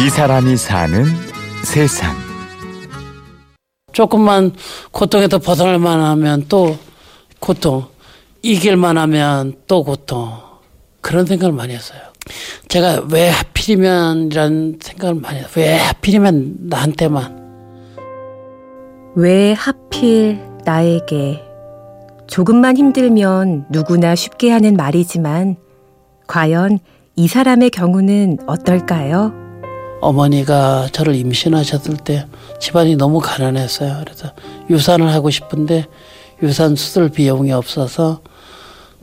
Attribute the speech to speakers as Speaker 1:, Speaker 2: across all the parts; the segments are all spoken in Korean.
Speaker 1: 이 사람이 사는 세상.
Speaker 2: 조금만 고통에서 벗어날만 하면 또 고통, 이길만 하면 또 고통. 그런 생각을 많이 했어요. 제가 왜 하필이면이라는 생각을 많이 했어요. 왜 하필이면 나한테만.
Speaker 3: 왜 하필 나에게. 조금만 힘들면 누구나 쉽게 하는 말이지만, 과연 이 사람의 경우는 어떨까요?
Speaker 2: 어머니가 저를 임신하셨을 때 집안이 너무 가난했어요. 그래서 유산을 하고 싶은데 유산 수술 비용이 없어서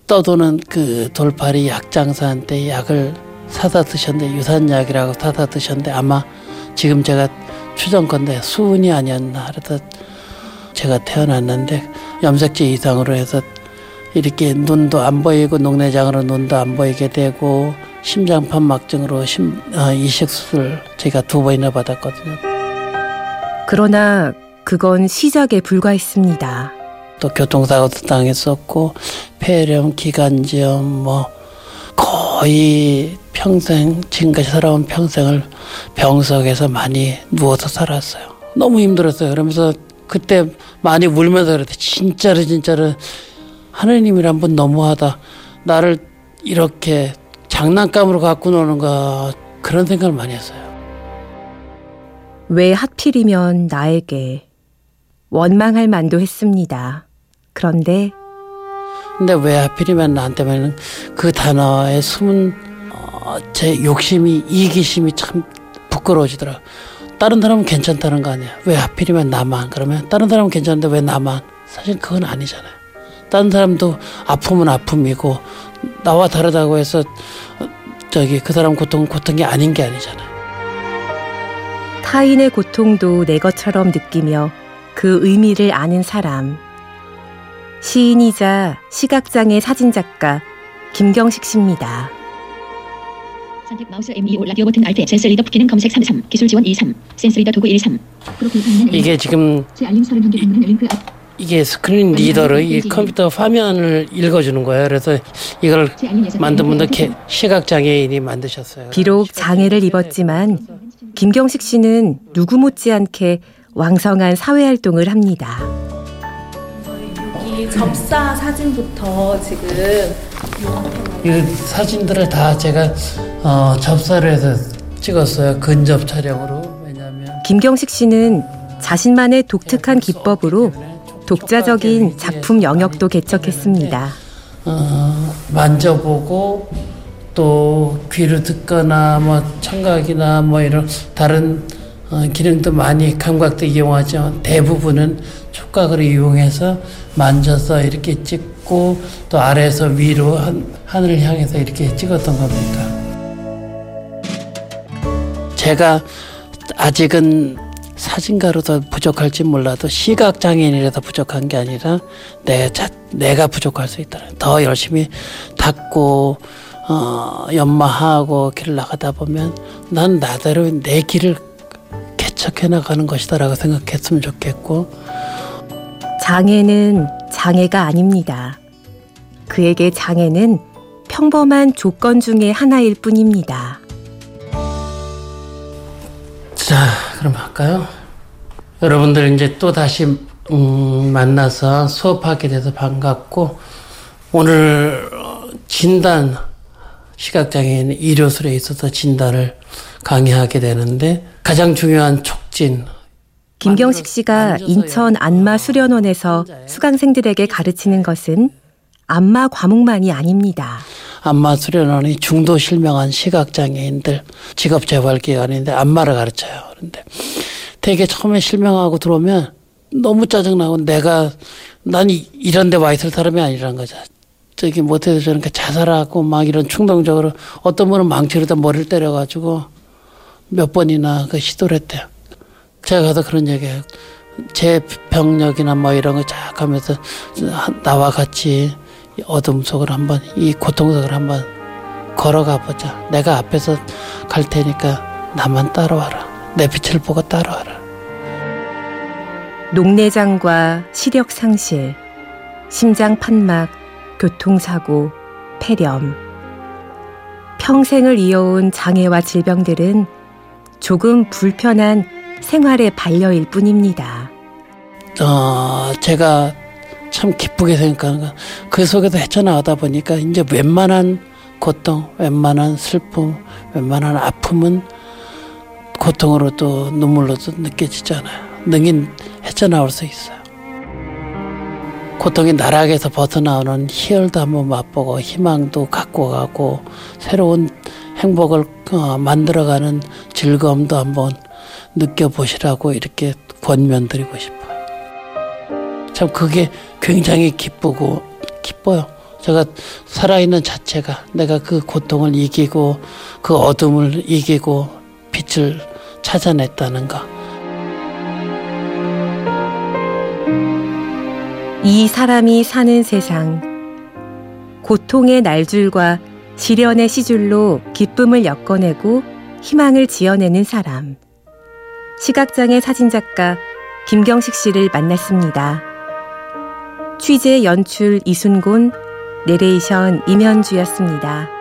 Speaker 2: 떠도는 그 돌팔이 약장사한테 약을 사다 드셨는데 유산약이라고 사다 드셨는데 아마 지금 제가 추정건데 수은이 아니었나 그래서 제가 태어났는데 염색체 이상으로 해서 이렇게 눈도 안 보이고 녹내장으로 눈도 안 보이게 되고 심장판 막증으로 심, 어, 이식 수술 제가 두 번이나 받았거든요.
Speaker 3: 그러나 그건 시작에 불과했습니다.
Speaker 2: 또 교통사고도 당했었고 폐렴, 기관지염 뭐 거의 평생 지금까지 살아온 평생을 병석에서 많이 누워서 살았어요. 너무 힘들었어요. 그러면서 그때 많이 울면서 그랬대. 진짜로 진짜로 하느님이란 분 너무하다. 나를 이렇게 장난감으로 갖고 노는가 그런 생각을 많이 했어요.
Speaker 3: 왜 하필이면 나에게 원망할 만도 했습니다. 그런데
Speaker 2: 근데 왜 하필이면 나한테만 그 단어의 숨은 어, 제 욕심이 이기심이 참 부끄러워지더라. 다른 사람은 괜찮다는 거 아니야. 왜 하필이면 나만 그러면 다른 사람은 괜찮은데 왜 나만 사실 그건 아니잖아요. 다른 사람도 아픔은 아픔이고 나와 다르다고 해서 저기 그 사람 고통은 고통이 아닌 게 아니잖아요.
Speaker 3: 타인의 고통도 내 것처럼 느끼며 그 의미를 아는 사람. 시인이자 시각장애 사진작가 김경식 씨입니다.
Speaker 4: 선택 마우스 M25 라디오 버튼 Alt 센스 리더 기능 검색 33 기술 지원 23 센스 리더 도구 13 프로필 방문
Speaker 2: 이게 지금
Speaker 4: 제 알림 31개 방문 링크 앞
Speaker 2: 이게 스크린 리더로 이 컴퓨터 화면을 읽어주는 거예요. 그래서 이걸 만든 분도 시각 장애인이 만드셨어요.
Speaker 3: 비록 장애를 입었지만 김경식 씨는 누구 못지않게 왕성한 사회 활동을 합니다.
Speaker 5: 이 접사 사진부터 지금
Speaker 2: 이 사진들을 다 제가 어, 접사를 해서 찍었어요. 근접 촬영으로. 왜냐하면
Speaker 3: 김경식 씨는 자신만의 독특한 기법으로 독자적인 작품 영역도 개척했습니다.
Speaker 2: 어, 만져보고 또 귀로 듣거나 뭐 청각이나 뭐 이런 다른 어, 기능도 많이 감각도 이용하죠. 대부분은 촉각을 이용해서 만져서 이렇게 찍고 또 아래에서 위로 한, 하늘을 향해서 이렇게 찍었던 겁니다. 제가 아직은 사진가로도 부족할지 몰라도 시각 장애인이라도 부족한 게 아니라 내 자, 내가 부족할 수 있다. 더 열심히 닦고 어, 연마하고 길을 나가다 보면 난 나대로 내 길을 개척해 나가는 것이다라고 생각했으면 좋겠고
Speaker 3: 장애는 장애가 아닙니다. 그에게 장애는 평범한 조건 중의 하나일 뿐입니다.
Speaker 2: 자, 그럼 할까요? 여러분들 이제 또 다시 음, 만나서 수업하게 돼서 반갑고 오늘 진단 시각장애인 의료술에 있어서 진단을 강의하게 되는데 가장 중요한 촉진
Speaker 3: 김경식 씨가 인천 안마 수련원에서 수강생들에게 가르치는 것은 안마 과목만이 아닙니다.
Speaker 2: 안마 수련원이 중도 실명한 시각장애인들 직업 재활 기관인데 안마를 가르쳐요. 그런데 되게 처음에 실명하고 들어오면 너무 짜증나고 내가 난 이런 데 와 있을 사람이 아니라는 거죠. 저기 못해서 저렇게 자살하고 막 이런 충동적으로 어떤 분은 망치로다 머리를 때려가지고 몇 번이나 그 시도를 했대요. 제가 가서 그런 얘기해요. 제 병력이나 뭐 이런 거 쫙 하면서 나와 같이 어둠 속을 한번 이 고통 속을 한번 걸어가 보자. 내가 앞에서 갈 테니까 나만 따라와라. 내 빛을 보고 따라와라.
Speaker 3: 녹내장과 시력 상실, 심장 판막, 교통사고, 폐렴. 평생을 이어온 장애와 질병들은 조금 불편한 생활의 반려일 뿐입니다.
Speaker 2: 어, 제가 참 기쁘게 생각하는 건 그 속에서 헤쳐나가다 보니까 이제 웬만한 고통, 웬만한 슬픔, 웬만한 아픔은 고통으로 또 눈물로도 느껴지잖아요. 능히 헤쳐나올 수 있어요. 고통의 나락에서 벗어나오는 희열도 한번 맛보고 희망도 갖고 가고 새로운 행복을 어, 만들어가는 즐거움도 한번 느껴보시라고 이렇게 권면드리고 싶어요. 참 그게 굉장히 기쁘고 기뻐요. 제가 살아있는 자체가 내가 그 고통을 이기고 그 어둠을 이기고 빛을 찾아냈다는 거.
Speaker 3: 이 사람이 사는 세상. 고통의 날줄과 시련의 시줄로 기쁨을 엮어내고 희망을 지어내는 사람. 시각장애 사진작가 김경식 씨를 만났습니다. 취재 연출 이순곤, 내레이션 임현주였습니다.